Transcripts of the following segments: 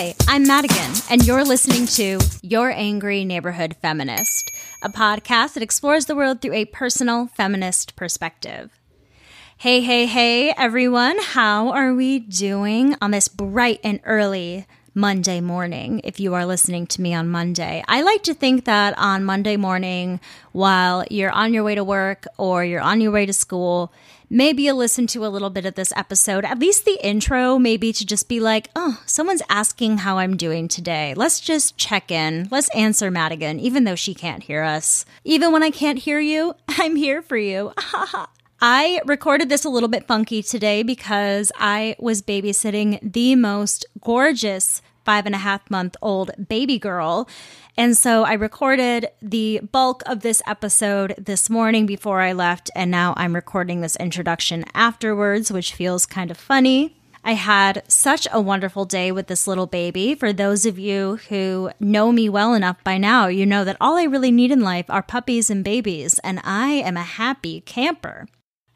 Hi, I'm Madigan, and you're listening to Your Angry Neighborhood Feminist, a podcast that explores the world through a personal feminist perspective. Hey, hey, hey, everyone, how are we doing on this bright and early Monday morning if you are listening to me on Monday. I like to think that on Monday morning, while you're on your way to work or you're on your way to school, maybe you'll listen to a little bit of this episode, at least the intro, maybe to just be like, oh, someone's asking how I'm doing today. Let's just check in. Let's answer Madigan, even though she can't hear us. Even when I can't hear you, I'm here for you. I recorded this a little bit funky today because I was babysitting the most gorgeous five and a half month old baby girl. And so I recorded the bulk of this episode this morning before I left, and now I'm recording this introduction afterwards, which feels kind of funny. I had such a wonderful day with this little baby. For those of you who know me well enough by now, you know that all I really need in life are puppies and babies, and I am a happy camper.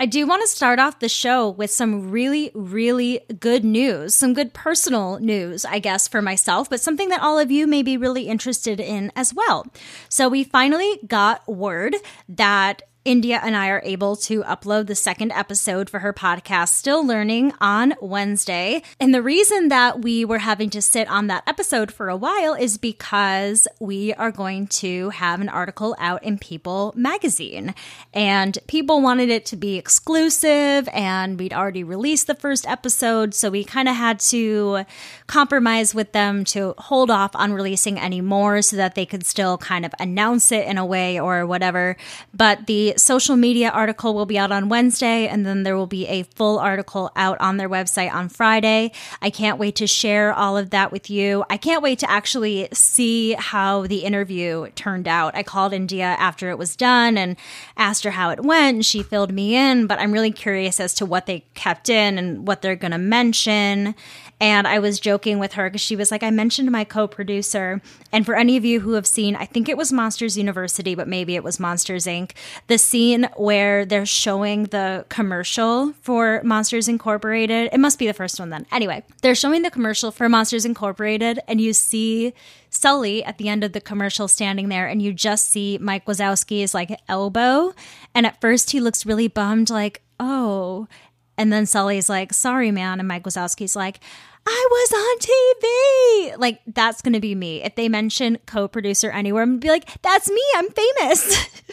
I do want to start off the show with some really, really good news, some good personal news, I guess, for myself, but something that all of you may be really interested in as well. So, we finally got word that India and I are able to upload the second episode for her podcast, Still Learning, on Wednesday. And the reason that we were having to sit on that episode for a while is because we are going to have an article out in People magazine. And People wanted it to be exclusive, and we'd already released the first episode. So we kind of had to compromise with them to hold off on releasing any more so that they could still kind of announce it in a way or whatever. But the social media article will be out on Wednesday, and then there will be a full article out on their website on Friday. I can't wait to share all of that with you. I can't wait to actually see how the interview turned out. I called India after it was done and asked her how it went, she filled me in, but I'm really curious as to what they kept in and what they're going to mention. And I was joking with her because she was like, I mentioned my co producer. And for any of you who have seen, I think it was Monsters University, but maybe it was Monsters Inc., the scene where they're showing the commercial for Monsters Incorporated. It must be the first one then. Anyway, they're showing the commercial for Monsters Incorporated, and you see Sully at the end of the commercial standing there, and you just see Mike Wazowski's like elbow. And at first, he looks really bummed, like, oh. And then Sully's like, sorry, man. And Mike Wazowski's like, I was on TV. Like, that's going to be me. If they mention co producer anywhere, I'm going to be like, that's me. I'm famous.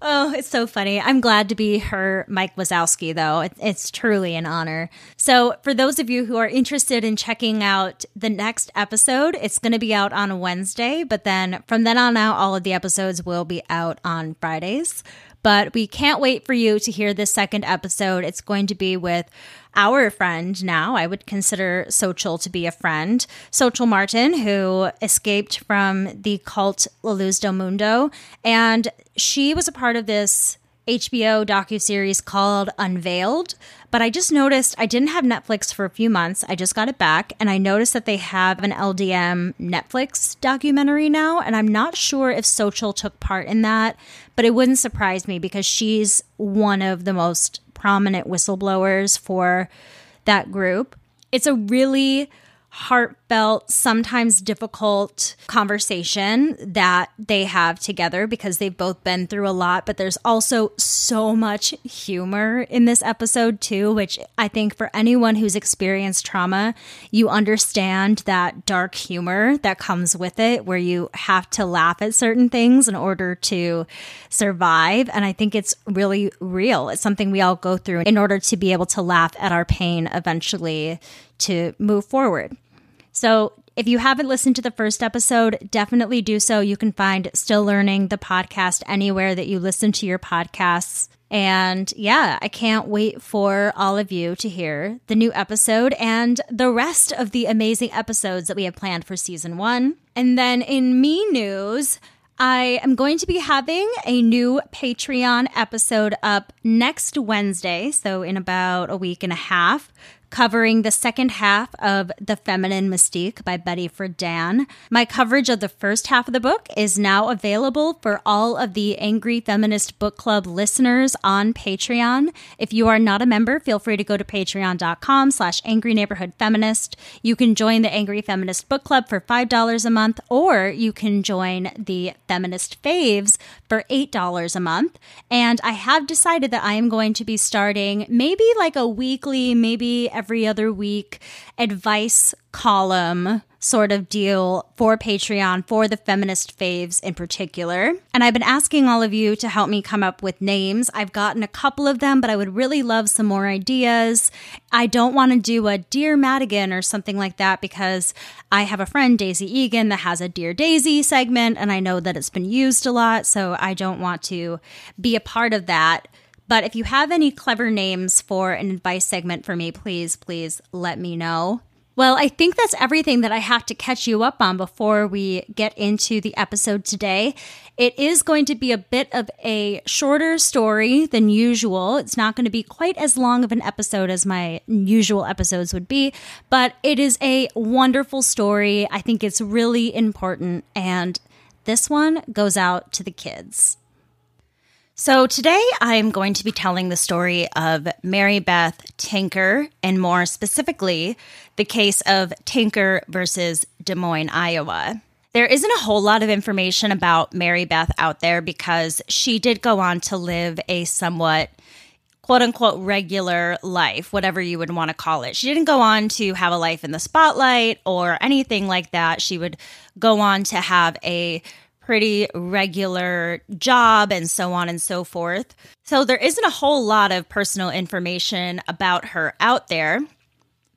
Oh, it's so funny. I'm glad to be her Mike Wazowski, though. It's truly an honor. So, for those of you who are interested in checking out the next episode, it's going to be out on Wednesday, but then from then on out, all of the episodes will be out on Fridays. But we can't wait for you to hear this second episode. It's going to be with our friend now. I would consider Sochil to be a friend. Sochil Martin, who escaped from the cult La Luz del Mundo. And she was a part of this HBO docuseries called Unveiled, but I just noticed I didn't have Netflix for a few months. I just got it back and I noticed that they have an LDM Netflix documentary now and I'm not sure if Sochil took part in that, but it wouldn't surprise me because she's one of the most prominent whistleblowers for that group. It's a really heartfelt, sometimes difficult conversation that they have together because they've both been through a lot. But there's also so much humor in this episode, too, which I think for anyone who's experienced trauma, you understand that dark humor that comes with it, where you have to laugh at certain things in order to survive. And I think it's really real. It's something we all go through in order to be able to laugh at our pain eventually to move forward. So, if you haven't listened to the first episode, definitely do so. You can find Still Learning, the podcast, anywhere that you listen to your podcasts. And yeah, I can't wait for all of you to hear the new episode and the rest of the amazing episodes that we have planned for season one. And then in me news, I am going to be having a new Patreon episode up next Wednesday, so in about a week and a half, covering the second half of The Feminine Mystique by Betty Friedan. My coverage of the first half of the book is now available for all of the Angry Feminist Book Club listeners on Patreon. If you are not a member, feel free to go to patreon.com slash angry neighborhood feminist. You can join the Angry Feminist Book Club for $5 a month, or you can join the Feminist Faves for $8 a month. And I have decided that I am going to be starting maybe like a weekly, maybe every other week advice column sort of deal for Patreon for the feminist faves in particular. And I've been asking all of you to help me come up with names. I've gotten a couple of them, but I would really love some more ideas. I don't want to do a Dear Madigan or something like that because I have a friend, Daisy Eagan, that has a Dear Daisy segment, and I know that it's been used a lot, so I don't want to be a part of that. But if you have any clever names for an advice segment for me, please, please let me know. Well, I think that's everything that I have to catch you up on before we get into the episode today. It is going to be a bit of a shorter story than usual. It's not going to be quite as long of an episode as my usual episodes would be, but it is a wonderful story. I think it's really important, and this one goes out to the kids. So today I'm going to be telling the story of Mary Beth Tinker, and more specifically, the case of Tinker versus Des Moines, Iowa. There isn't a whole lot of information about Mary Beth out there because she did go on to live a somewhat quote unquote regular life, whatever you would want to call it. She didn't go on to have a life in the spotlight or anything like that. She would go on to have a pretty regular job and so on and so forth. So there isn't a whole lot of personal information about her out there.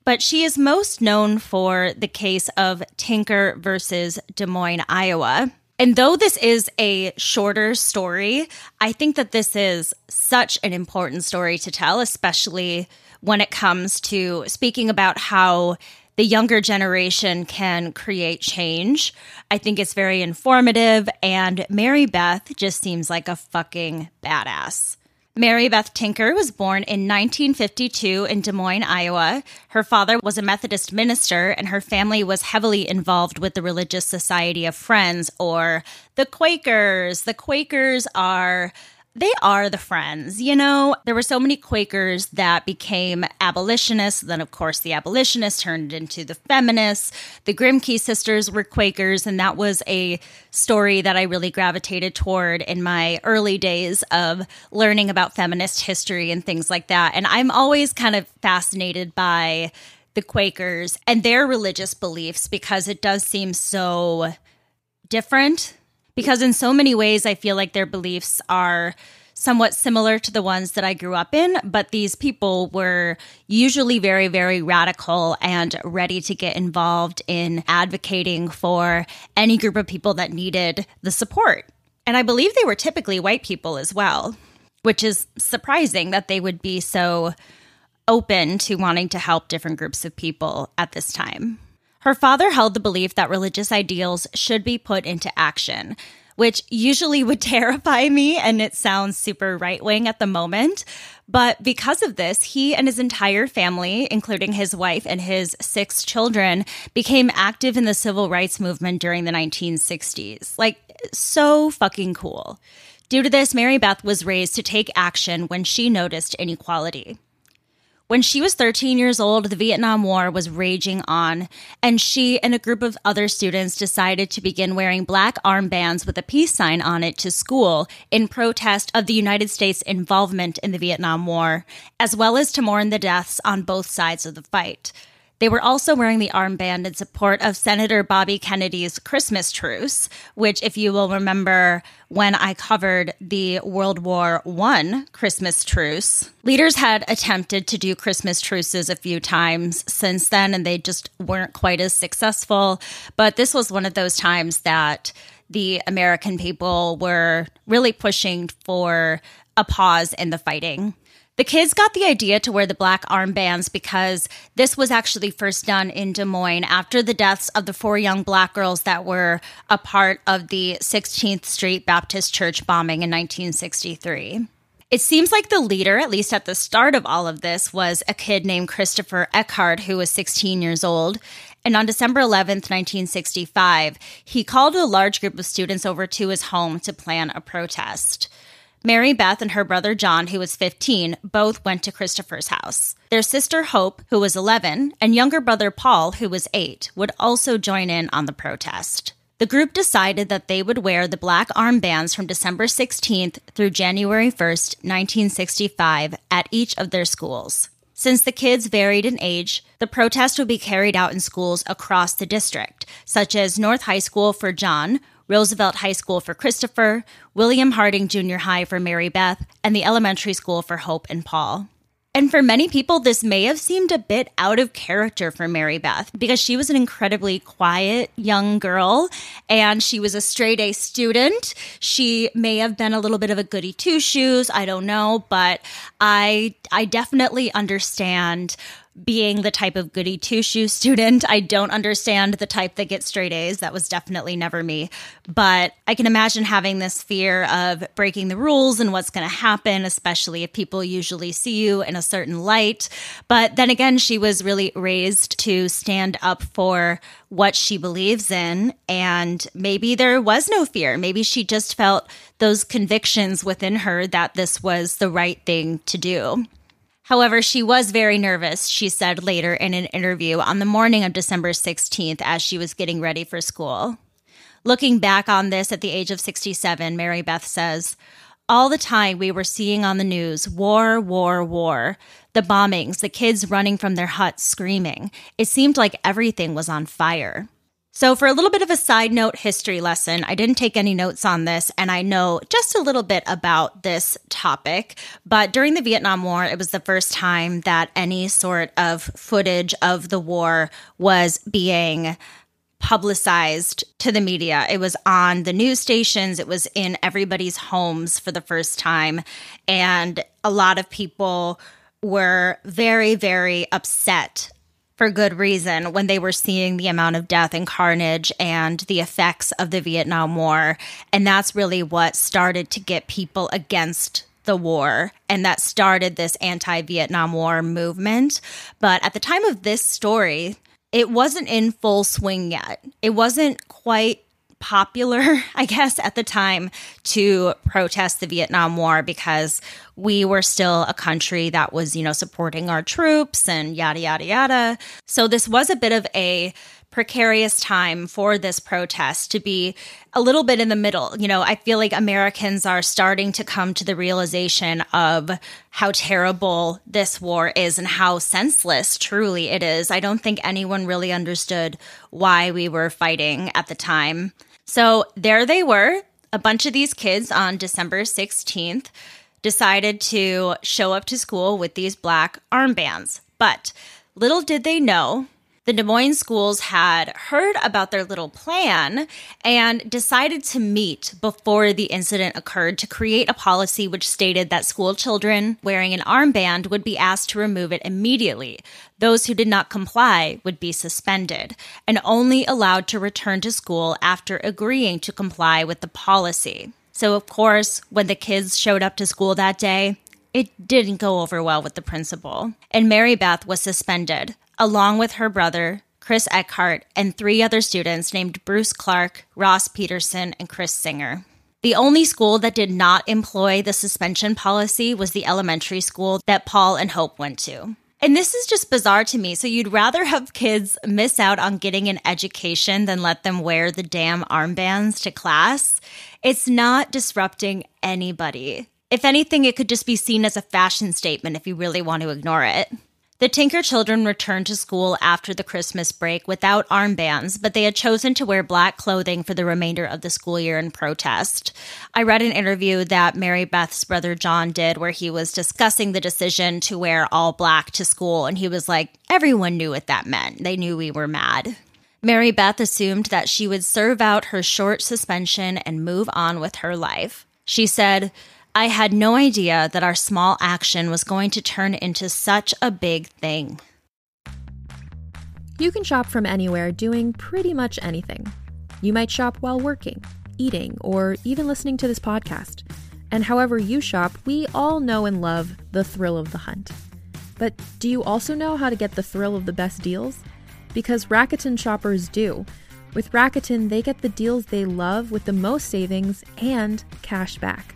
But she is most known for the case of Tinker versus Des Moines, Iowa. And though this is a shorter story, I think that this is such an important story to tell, especially when it comes to speaking about how the younger generation can create change. I think it's very informative, and Mary Beth just seems like a fucking badass. Mary Beth Tinker was born in 1952 in Des Moines, Iowa. Her father was a Methodist minister, and her family was heavily involved with the Religious Society of Friends, or the Quakers. The Quakers are they are the friends. You know, there were so many Quakers that became abolitionists. Then, of course, the abolitionists turned into the feminists. The Grimke sisters were Quakers, and that was a story that I really gravitated toward in my early days of learning about feminist history and things like that. And I'm always kind of fascinated by the Quakers and their religious beliefs because it does seem so different because in so many ways I feel like their beliefs are somewhat similar to the ones that I grew up in, but these people were usually very, very radical and ready to get involved in advocating for any group of people that needed the support. And I believe they were typically white people as well, which is surprising that they would be so open to wanting to help different groups of people at this time. Her father held the belief that religious ideals should be put into action, which usually would terrify me and it sounds super right wing at the moment. But because of this, he and his entire family, including his wife and his six children, became active in the civil rights movement during the 1960s. Like, so fucking cool. Due to this, Mary Beth was raised to take action when she noticed inequality. When she was 13 years old, the Vietnam War was raging on, and she and a group of other students decided to begin wearing black armbands with a peace sign on it to school in protest of the United States' involvement in the Vietnam War, as well as to mourn the deaths on both sides of the fight. They were also wearing the armband in support of Senator Bobby Kennedy's Christmas truce, which, if you will remember, when I covered the World War I Christmas truce, leaders had attempted to do Christmas truces a few times since then, and they just weren't quite as successful. But this was one of those times that the American people were really pushing for a pause in the fighting. The kids got the idea to wear the black armbands because this was actually first done in Des Moines after the deaths of the four young black girls that were a part of the 16th Street Baptist Church bombing in 1963. It seems like the leader, at least at the start of all of this, was a kid named Christopher Eckhardt, who was 16 years old. And on December 11th, 1965, he called a large group of students over to his home to plan a protest. Mary Beth and her brother John, who was 15, both went to Christopher's house. Their sister Hope, who was 11, and younger brother Paul, who was 8, would also join in on the protest. The group decided that they would wear the black armbands from December 16th through January 1st, 1965, at each of their schools. Since the kids varied in age, the protest would be carried out in schools across the district, such as North High School for John, Roosevelt High School for Christopher, William Harding Junior High for Mary Beth, and the elementary school for Hope and Paul. And for many people, this may have seemed a bit out of character for Mary Beth because she was an incredibly quiet young girl and she was a straight A student. She may have been a little bit of a goody two shoes. I don't know, but I, I definitely understand being the type of goody two shoe student. I don't understand the type that gets straight A's. That was definitely never me. But I can imagine having this fear of breaking the rules and what's going to happen, especially if people usually see you in a certain light. But then again, she was really raised to stand up for what she believes in. And maybe there was no fear. Maybe she just felt those convictions within her that this was the right thing to do. However, she was very nervous, she said later in an interview on the morning of December 16th as she was getting ready for school. Looking back on this at the age of 67, Mary Beth says, all the time we were seeing on the news war, war, war. The bombings, the kids running from their huts screaming. It seemed like everything was on fire. So, for a little bit of a side note history lesson, I didn't take any notes on this, and I know just a little bit about this topic. But during the Vietnam War, it was the first time that any sort of footage of the war was being publicized to the media. It was on the news stations, it was in everybody's homes for the first time. And a lot of people were very, very upset for good reason when they were seeing the amount of death and carnage and the effects of the Vietnam War. And that's really what started to get people against the war and that started this anti Vietnam War movement. But at the time of this story, it wasn't in full swing yet. It wasn't quite popular, I guess, at the time to protest the Vietnam War because we were still a country that was, you know, supporting our troops and yada, yada, yada. So this was a bit of a precarious time for this protest to be a little bit in the middle. You know, I feel like Americans are starting to come to the realization of how terrible this war is and how senseless truly it is. I don't think anyone really understood why we were fighting at the time. So there they were, a bunch of these kids on December 16th decided to show up to school with these black armbands. But little did they know, the Des Moines schools had heard about their little plan and decided to meet before the incident occurred to create a policy which stated that school children wearing an armband would be asked to remove it immediately. Those who did not comply would be suspended and only allowed to return to school after agreeing to comply with the policy. So, of course, when the kids showed up to school that day, it didn't go over well with the principal, and Mary Beth was suspended, along with her brother, Chris Eckhardt, and three other students named Bruce Clark, Ross Peterson, and Chris Singer. The only school that did not employ the suspension policy was the elementary school that Paul and Hope went to. And this is just bizarre to me. So you'd rather have kids miss out on getting an education than let them wear the damn armbands to class. It's not disrupting anybody. If anything, it could just be seen as a fashion statement if you really want to ignore it. The Tinker children returned to school after the Christmas break without armbands, but they had chosen to wear black clothing for the remainder of the school year in protest. I read an interview that Mary Beth's brother John did where he was discussing the decision to wear all black to school, and he was like, everyone knew what that meant. They knew we were mad. Mary Beth assumed that she would serve out her short suspension and move on with her life. She said, I had no idea that our small action was going to turn into such a big thing. You can shop from anywhere doing pretty much anything. You might shop while working, eating, or even listening to this podcast. And however you shop, we all know and love the thrill of the hunt. But do you also know how to get the thrill of the best deals? Because Rakuten shoppers do. With Rakuten, they get the deals they love with the most savings and cash back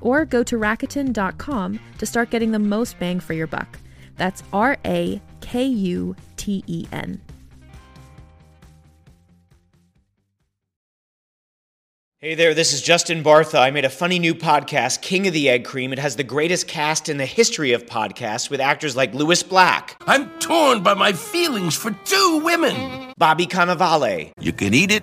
or go to Rakuten.com to start getting the most bang for your buck. That's R A K U T E N. Hey there, this is Justin Bartha. I made a funny new podcast, King of the Egg Cream. It has the greatest cast in the history of podcasts with actors like Lewis Black. I'm torn by my feelings for two women. Bobby Cannavale. You can eat it,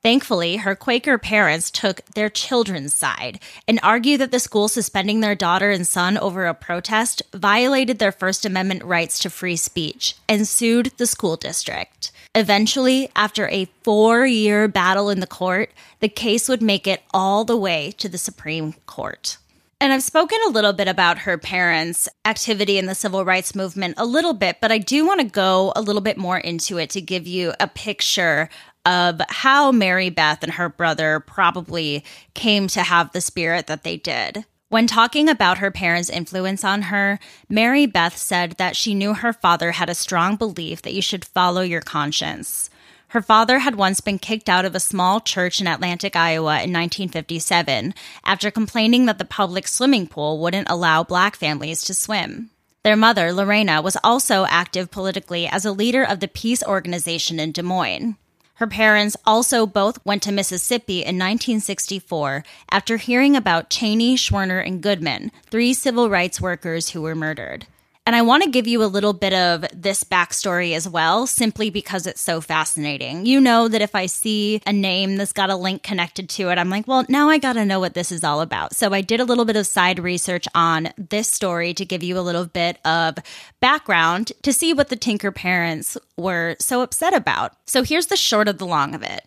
Thankfully, her Quaker parents took their children's side and argued that the school suspending their daughter and son over a protest violated their First Amendment rights to free speech and sued the school district. Eventually, after a four year battle in the court, the case would make it all the way to the Supreme Court. And I've spoken a little bit about her parents' activity in the civil rights movement a little bit, but I do want to go a little bit more into it to give you a picture of how Mary Beth and her brother probably came to have the spirit that they did. When talking about her parents' influence on her, Mary Beth said that she knew her father had a strong belief that you should follow your conscience. Her father had once been kicked out of a small church in Atlantic, Iowa in 1957 after complaining that the public swimming pool wouldn't allow black families to swim. Their mother, Lorena, was also active politically as a leader of the peace organization in Des Moines. Her parents also both went to Mississippi in 1964 after hearing about Chaney, Schwerner, and Goodman, three civil rights workers who were murdered. And I want to give you a little bit of this backstory as well, simply because it's so fascinating. You know that if I see a name that's got a link connected to it, I'm like, well, now I got to know what this is all about. So I did a little bit of side research on this story to give you a little bit of background to see what the Tinker parents were so upset about. So here's the short of the long of it.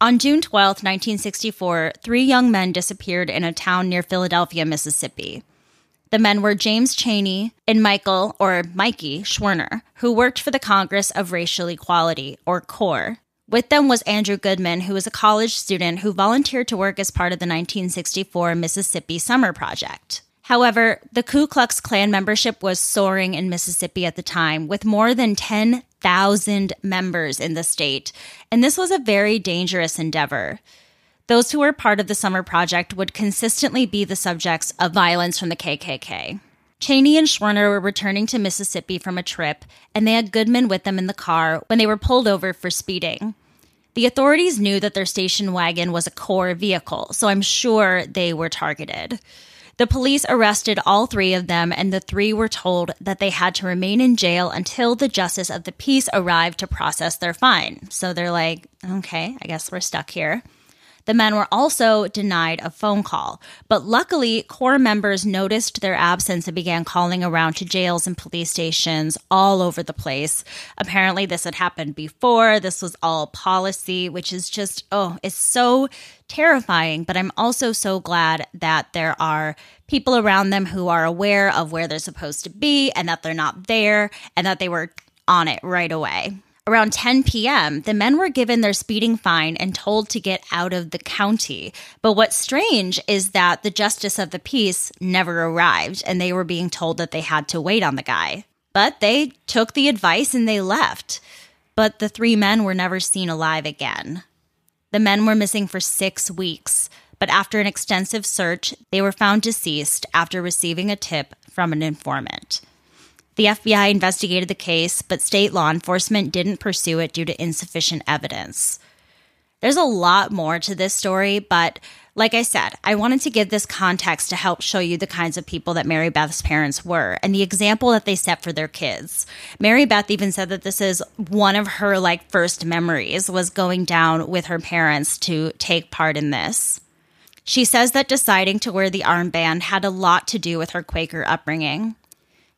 On June 12, 1964, three young men disappeared in a town near Philadelphia, Mississippi. The men were James Chaney and Michael, or Mikey, Schwerner, who worked for the Congress of Racial Equality, or CORE. With them was Andrew Goodman, who was a college student who volunteered to work as part of the 1964 Mississippi Summer Project. However, the Ku Klux Klan membership was soaring in Mississippi at the time, with more than 10,000 members in the state, and this was a very dangerous endeavor. Those who were part of the Summer Project would consistently be the subjects of violence from the KKK. Chaney and Schwerner were returning to Mississippi from a trip, and they had Goodman with them in the car when they were pulled over for speeding. The authorities knew that their station wagon was a CORE vehicle, so I'm sure they were targeted. The police arrested all three of them, and the three were told that they had to remain in jail until the justice of the peace arrived to process their fine. So they're like, okay, I guess we're stuck here. The men were also denied a phone call, but luckily, CORE members noticed their absence and began calling around to jails and police stations all over the place. Apparently, this had happened before. This was all policy, which is just, oh, it's so terrifying. But I'm also so glad that there are people around them who are aware of where they're supposed to be and that they're not there and that they were on it right away. Around 10 p.m., the men were given their speeding fine and told to get out of the county. But what's strange is that the justice of the peace never arrived and they were being told that they had to wait on the guy. But they took the advice and they left. But the three men were never seen alive again. The men were missing for six weeks, but after an extensive search, they were found deceased after receiving a tip from an informant. The FBI investigated the case, but state law enforcement didn't pursue it due to insufficient evidence. There's a lot more to this story, but like I said, I wanted to give this context to help show you the kinds of people that Mary Beth's parents were and the example that they set for their kids. Mary Beth even said that this is one of her like first memories was going down with her parents to take part in this. She says that deciding to wear the armband had a lot to do with her Quaker upbringing.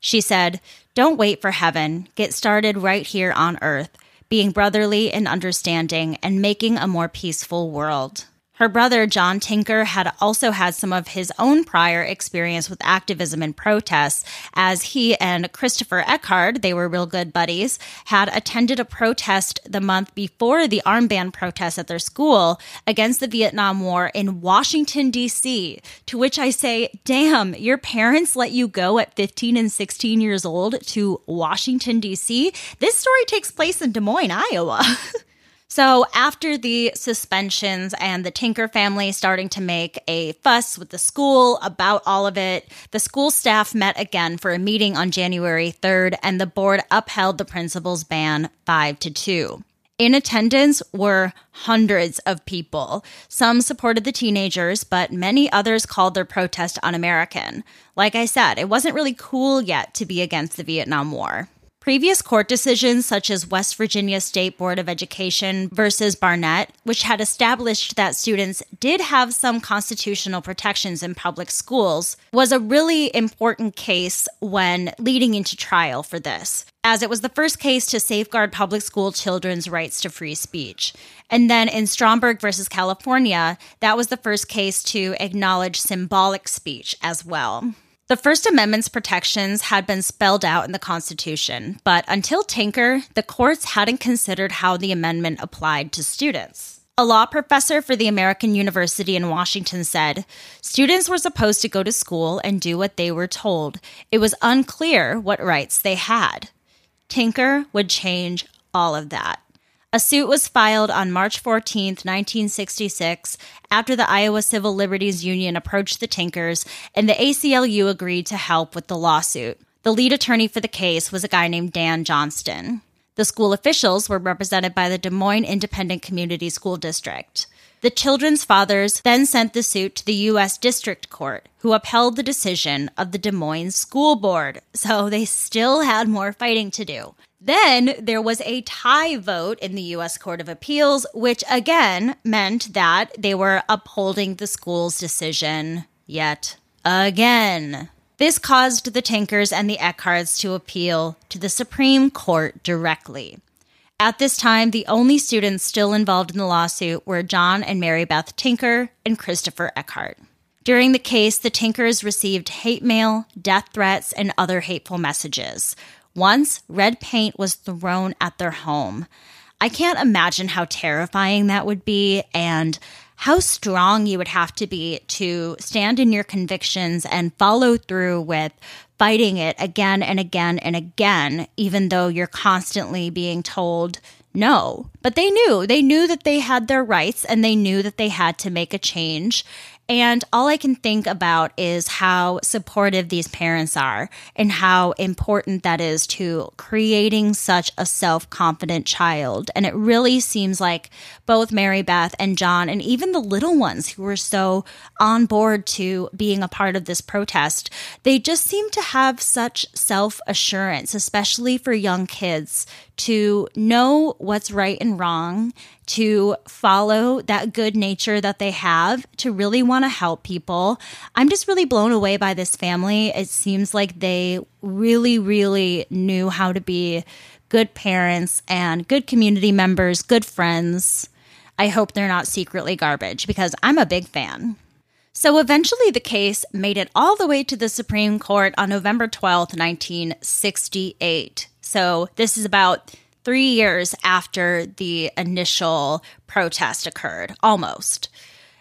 She said, Don't wait for heaven. Get started right here on earth, being brotherly and understanding and making a more peaceful world. Her brother, John Tinker, had also had some of his own prior experience with activism and protests, as he and Christopher Eckhardt, they were real good buddies, had attended a protest the month before the armband protest at their school against the Vietnam War in Washington, D.C. To which I say, damn, your parents let you go at 15 and 16 years old to Washington, D.C.? This story takes place in Des Moines, Iowa. So, after the suspensions and the Tinker family starting to make a fuss with the school about all of it, the school staff met again for a meeting on January 3rd, and the board upheld the principal's ban 5 to 2. In attendance were hundreds of people. Some supported the teenagers, but many others called their protest un American. Like I said, it wasn't really cool yet to be against the Vietnam War. Previous court decisions, such as West Virginia State Board of Education versus Barnette, which had established that students did have some constitutional protections in public schools, was a really important case when leading into trial for this, as it was the first case to safeguard public school children's rights to free speech. And then in Stromberg versus California, that was the first case to acknowledge symbolic speech as well. The First Amendment's protections had been spelled out in the Constitution, but until Tinker, the courts hadn't considered how the amendment applied to students. A law professor for the American University in Washington said students were supposed to go to school and do what they were told. It was unclear what rights they had. Tinker would change all of that. A suit was filed on March 14, 1966, after the Iowa Civil Liberties Union approached the Tinkers, and the ACLU agreed to help with the lawsuit. The lead attorney for the case was a guy named Dan Johnston. The school officials were represented by the Des Moines Independent Community School District. The children's fathers then sent the suit to the U.S. District Court, who upheld the decision of the Des Moines School Board. So they still had more fighting to do. Then there was a tie vote in the U.S. Court of Appeals, which again meant that they were upholding the school's decision yet again. This caused the Tinkers and the Eckhardts to appeal to the Supreme Court directly. At this time, the only students still involved in the lawsuit were John and Mary Beth Tinker and Christopher Eckhardt. During the case, the Tinkers received hate mail, death threats, and other hateful messages. Once, red paint was thrown at their home. I can't imagine how terrifying that would be and how strong you would have to be to stand in your convictions and follow through with fighting it again and again and again, even though you're constantly being told no. But they knew, they knew that they had their rights and they knew that they had to make a change. And all I can think about is how supportive these parents are and how important that is to creating such a self confident child. And it really seems like both Mary Beth and John, and even the little ones who were so on board to being a part of this protest, they just seem to have such self assurance, especially for young kids, to know what's right and wrong to follow that good nature that they have, to really want to help people. I'm just really blown away by this family. It seems like they really, really knew how to be good parents and good community members, good friends. I hope they're not secretly garbage because I'm a big fan. So eventually, the case made it all the way to the Supreme Court on November 12th, 1968. So this is about three years after the initial protest occurred, almost.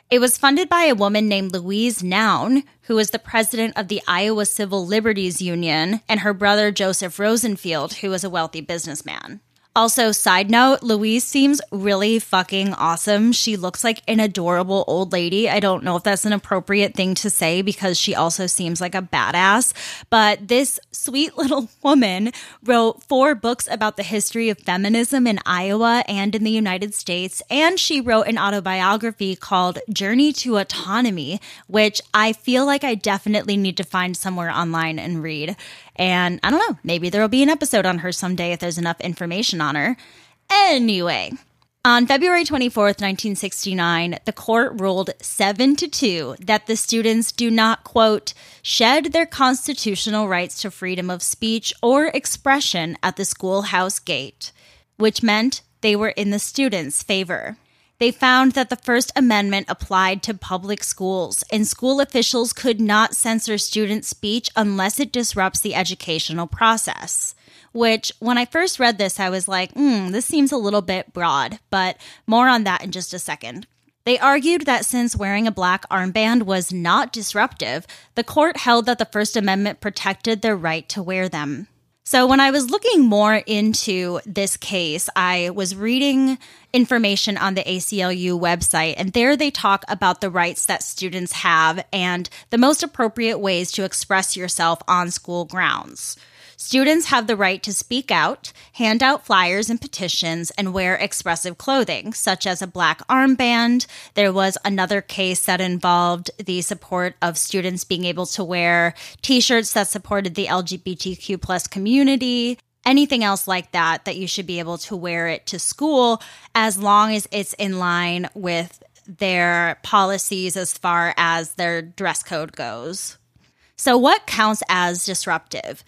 It was funded by a woman named Louise Noun, who was the president of the Iowa Civil Liberties Union, and her brother Joseph Rosenfield, who was a wealthy businessman. Also, side note, Louise seems really fucking awesome. She looks like an adorable old lady. I don't know if that's an appropriate thing to say because she also seems like a badass. But this sweet little woman wrote four books about the history of feminism in Iowa and in the United States. And she wrote an autobiography called Journey to Autonomy, which I feel like I definitely need to find somewhere online and read. And I don't know, maybe there will be an episode on her someday if there's enough information on her. Anyway, on February 24th, 1969, the court ruled 7 to 2 that the students do not, quote, shed their constitutional rights to freedom of speech or expression at the schoolhouse gate, which meant they were in the students' favor. They found that the First Amendment applied to public schools, and school officials could not censor student speech unless it disrupts the educational process. Which, when I first read this, I was like, hmm, this seems a little bit broad, but more on that in just a second. They argued that since wearing a black armband was not disruptive, the court held that the First Amendment protected their right to wear them. So, when I was looking more into this case, I was reading information on the ACLU website, and there they talk about the rights that students have and the most appropriate ways to express yourself on school grounds. Students have the right to speak out, hand out flyers and petitions, and wear expressive clothing, such as a black armband. There was another case that involved the support of students being able to wear t shirts that supported the LGBTQ plus community anything else like that that you should be able to wear it to school as long as it's in line with their policies as far as their dress code goes. So, what counts as disruptive?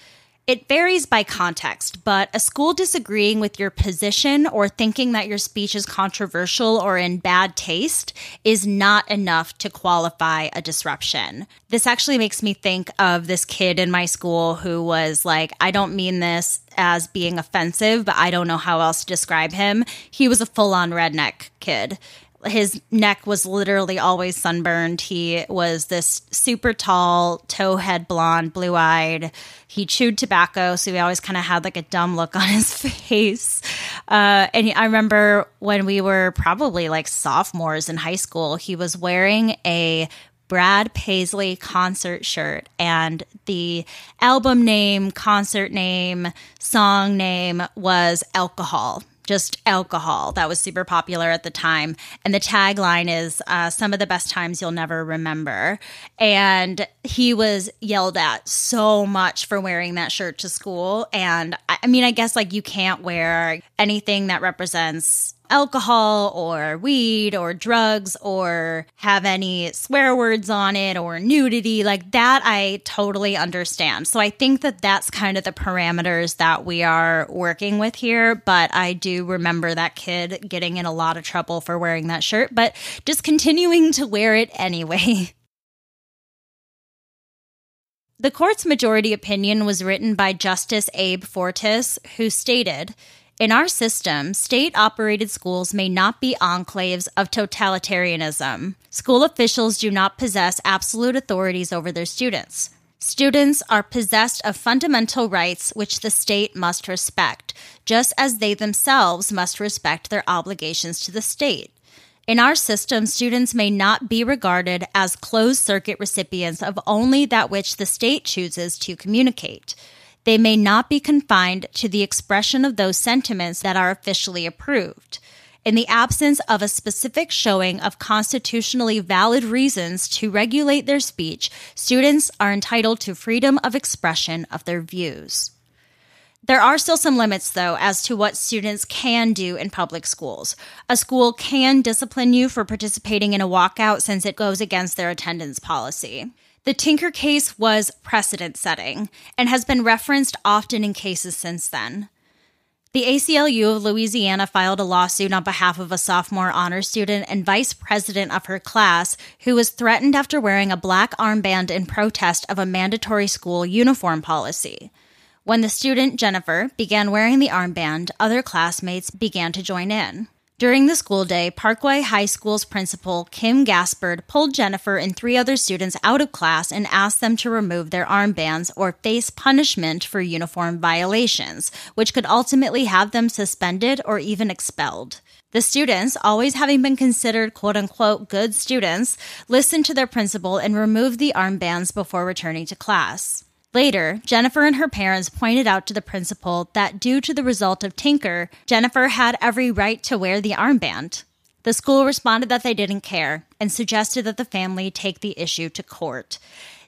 It varies by context, but a school disagreeing with your position or thinking that your speech is controversial or in bad taste is not enough to qualify a disruption. This actually makes me think of this kid in my school who was like, I don't mean this as being offensive, but I don't know how else to describe him. He was a full on redneck kid his neck was literally always sunburned. He was this super tall, towhead blonde, blue eyed. He chewed tobacco, so he always kind of had like a dumb look on his face. Uh, and I remember when we were probably like sophomores in high school, he was wearing a Brad Paisley concert shirt, and the album name, concert name, song name was Alcohol just alcohol that was super popular at the time. And the tagline is uh, some of the best times you'll never remember. And he was yelled at so much for wearing that shirt to school. And I mean, I guess like you can't wear anything that represents alcohol or weed or drugs or have any swear words on it or nudity. Like that, I totally understand. So I think that that's kind of the parameters that we are working with here. But I do remember that kid getting in a lot of trouble for wearing that shirt, but just continuing to wear it anyway. The court's majority opinion was written by Justice Abe Fortas, who stated, in our system, state operated schools may not be enclaves of totalitarianism. School officials do not possess absolute authorities over their students. Students are possessed of fundamental rights which the state must respect, just as they themselves must respect their obligations to the state. In our system, students may not be regarded as closed circuit recipients of only that which the state chooses to communicate. They may not be confined to the expression of those sentiments that are officially approved. In the absence of a specific showing of constitutionally valid reasons to regulate their speech, students are entitled to freedom of expression of their views. There are still some limits, though, as to what students can do in public schools. A school can discipline you for participating in a walkout since it goes against their attendance policy. The Tinker case was precedent setting and has been referenced often in cases since then. The ACLU of Louisiana filed a lawsuit on behalf of a sophomore honor student and vice president of her class who was threatened after wearing a black armband in protest of a mandatory school uniform policy. When the student, Jennifer, began wearing the armband, other classmates began to join in. During the school day, Parkway High School's principal, Kim Gaspard, pulled Jennifer and three other students out of class and asked them to remove their armbands or face punishment for uniform violations, which could ultimately have them suspended or even expelled. The students, always having been considered quote unquote good students, listened to their principal and removed the armbands before returning to class. Later, Jennifer and her parents pointed out to the principal that due to the result of Tinker, Jennifer had every right to wear the armband. The school responded that they didn't care and suggested that the family take the issue to court.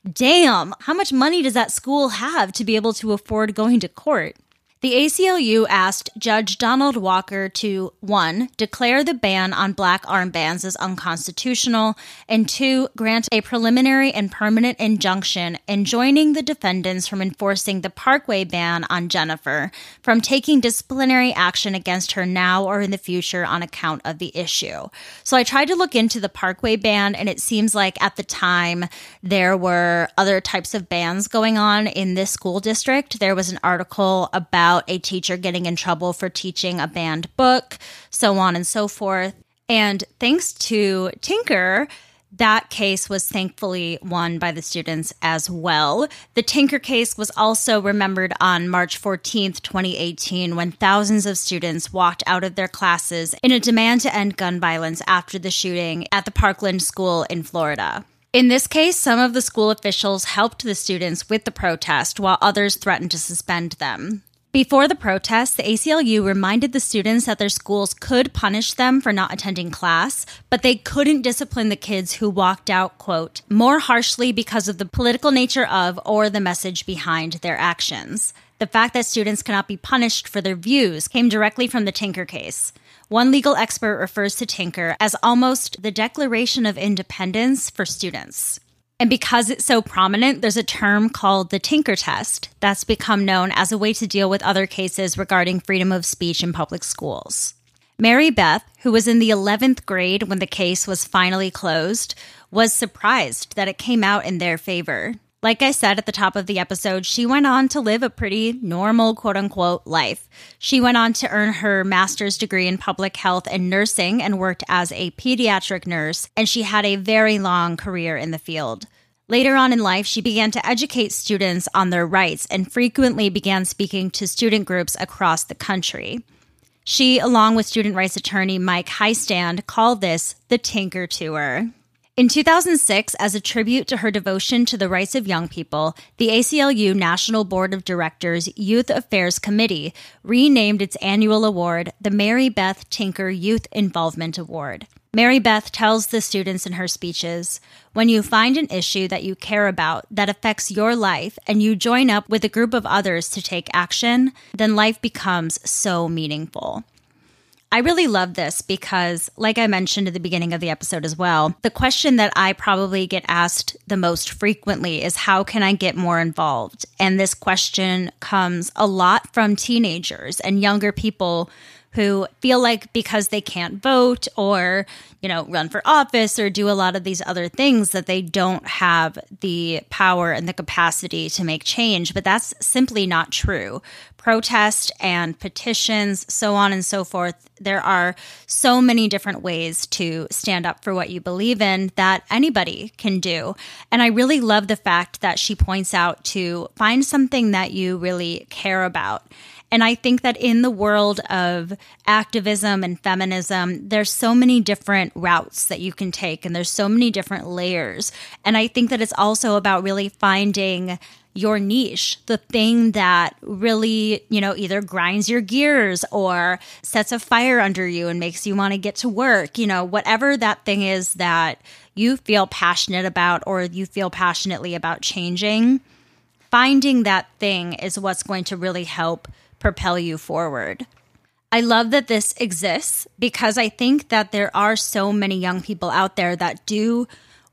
Damn, how much money does that school have to be able to afford going to court? The ACLU asked Judge Donald Walker to 1. declare the ban on black armbands as unconstitutional, and 2. grant a preliminary and permanent injunction enjoining the defendants from enforcing the Parkway ban on Jennifer, from taking disciplinary action against her now or in the future on account of the issue. So I tried to look into the Parkway ban, and it seems like at the time there were other types of bans going on in this school district. There was an article about about a teacher getting in trouble for teaching a banned book, so on and so forth. And thanks to Tinker, that case was thankfully won by the students as well. The Tinker case was also remembered on March 14th, 2018, when thousands of students walked out of their classes in a demand to end gun violence after the shooting at the Parkland School in Florida. In this case, some of the school officials helped the students with the protest while others threatened to suspend them. Before the protests, the ACLU reminded the students that their schools could punish them for not attending class, but they couldn't discipline the kids who walked out, quote, more harshly because of the political nature of or the message behind their actions. The fact that students cannot be punished for their views came directly from the Tinker case. One legal expert refers to Tinker as almost the Declaration of Independence for students. And because it's so prominent, there's a term called the Tinker Test that's become known as a way to deal with other cases regarding freedom of speech in public schools. Mary Beth, who was in the 11th grade when the case was finally closed, was surprised that it came out in their favor. Like I said at the top of the episode, she went on to live a pretty normal, quote unquote, life. She went on to earn her master's degree in public health and nursing and worked as a pediatric nurse, and she had a very long career in the field. Later on in life, she began to educate students on their rights and frequently began speaking to student groups across the country. She, along with student rights attorney Mike Hiestand, called this the Tinker Tour. In 2006, as a tribute to her devotion to the rights of young people, the ACLU National Board of Directors Youth Affairs Committee renamed its annual award the Mary Beth Tinker Youth Involvement Award. Mary Beth tells the students in her speeches when you find an issue that you care about that affects your life and you join up with a group of others to take action, then life becomes so meaningful. I really love this because, like I mentioned at the beginning of the episode as well, the question that I probably get asked the most frequently is how can I get more involved? And this question comes a lot from teenagers and younger people who feel like because they can't vote or, you know, run for office or do a lot of these other things that they don't have the power and the capacity to make change. But that's simply not true. Protest and petitions, so on and so forth. There are so many different ways to stand up for what you believe in that anybody can do. And I really love the fact that she points out to find something that you really care about and I think that in the world of activism and feminism, there's so many different routes that you can take and there's so many different layers. And I think that it's also about really finding your niche, the thing that really, you know, either grinds your gears or sets a fire under you and makes you want to get to work, you know, whatever that thing is that you feel passionate about or you feel passionately about changing, finding that thing is what's going to really help propel you forward. I love that this exists because I think that there are so many young people out there that do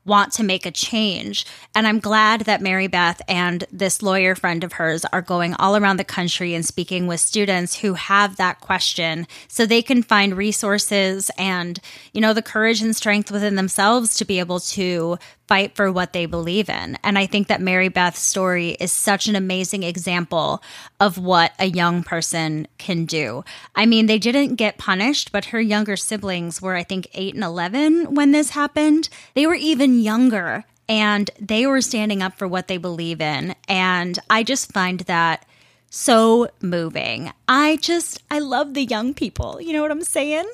want to make a change. And I'm glad that Mary Beth and this lawyer friend of hers are going all around the country and speaking with students who have that question so they can find resources and, you know, the courage and strength within themselves to be able to fight for what they believe in. And I think that Mary Beth's story is such an amazing example of what a young person can do. I mean, they didn't get punished, but her younger siblings were, I think, 8 and 11 when this happened. They were even younger and they were standing up for what they believe in. And I just find that so moving. I just, I love the young people. You know what I'm saying?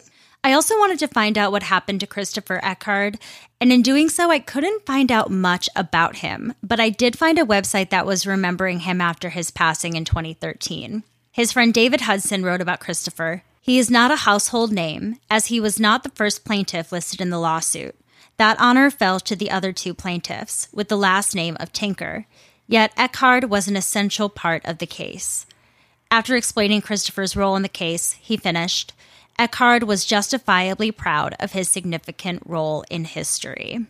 I also wanted to find out what happened to Christopher Eckhardt, and in doing so, I couldn't find out much about him, but I did find a website that was remembering him after his passing in 2013. His friend David Hudson wrote about Christopher. He is not a household name, as he was not the first plaintiff listed in the lawsuit. That honor fell to the other two plaintiffs, with the last name of Tinker. Yet Eckhardt was an essential part of the case. After explaining Christopher's role in the case, he finished Eckhardt was justifiably proud of his significant role in history.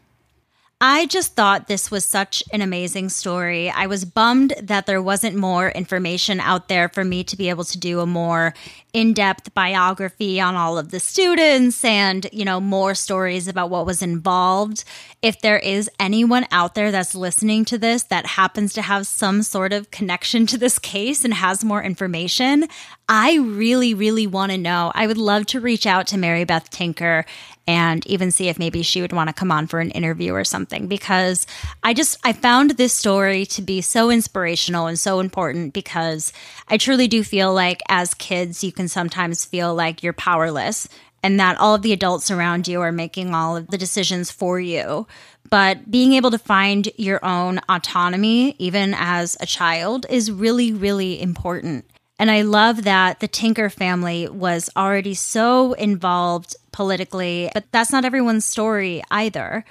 I just thought this was such an amazing story. I was bummed that there wasn't more information out there for me to be able to do a more in depth biography on all of the students and, you know, more stories about what was involved. If there is anyone out there that's listening to this that happens to have some sort of connection to this case and has more information, I really, really want to know. I would love to reach out to Mary Beth Tinker and even see if maybe she would want to come on for an interview or something because I just I found this story to be so inspirational and so important because I truly do feel like as kids you can sometimes feel like you're powerless and that all of the adults around you are making all of the decisions for you. But being able to find your own autonomy, even as a child, is really, really important. And I love that the Tinker family was already so involved politically, but that's not everyone's story either.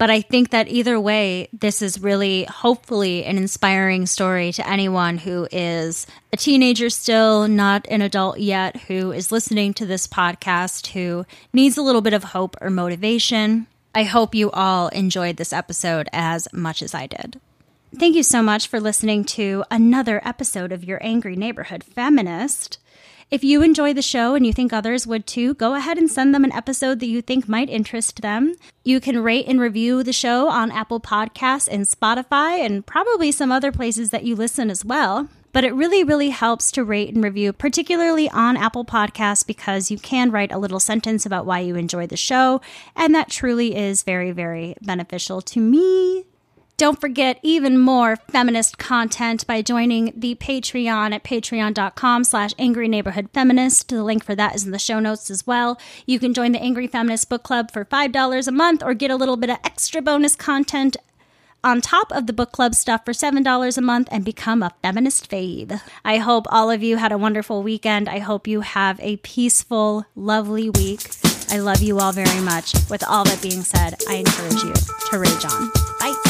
But I think that either way, this is really hopefully an inspiring story to anyone who is a teenager still, not an adult yet, who is listening to this podcast, who needs a little bit of hope or motivation. I hope you all enjoyed this episode as much as I did. Thank you so much for listening to another episode of Your Angry Neighborhood Feminist. If you enjoy the show and you think others would too, go ahead and send them an episode that you think might interest them. You can rate and review the show on Apple Podcasts and Spotify and probably some other places that you listen as well. But it really, really helps to rate and review, particularly on Apple Podcasts, because you can write a little sentence about why you enjoy the show. And that truly is very, very beneficial to me. Don't forget even more feminist content by joining the Patreon at patreon.com slash angry neighborhood feminist. The link for that is in the show notes as well. You can join the Angry Feminist Book Club for $5 a month or get a little bit of extra bonus content on top of the book club stuff for $7 a month and become a feminist fave. I hope all of you had a wonderful weekend. I hope you have a peaceful, lovely week. I love you all very much. With all that being said, I encourage you to rage on. Bye.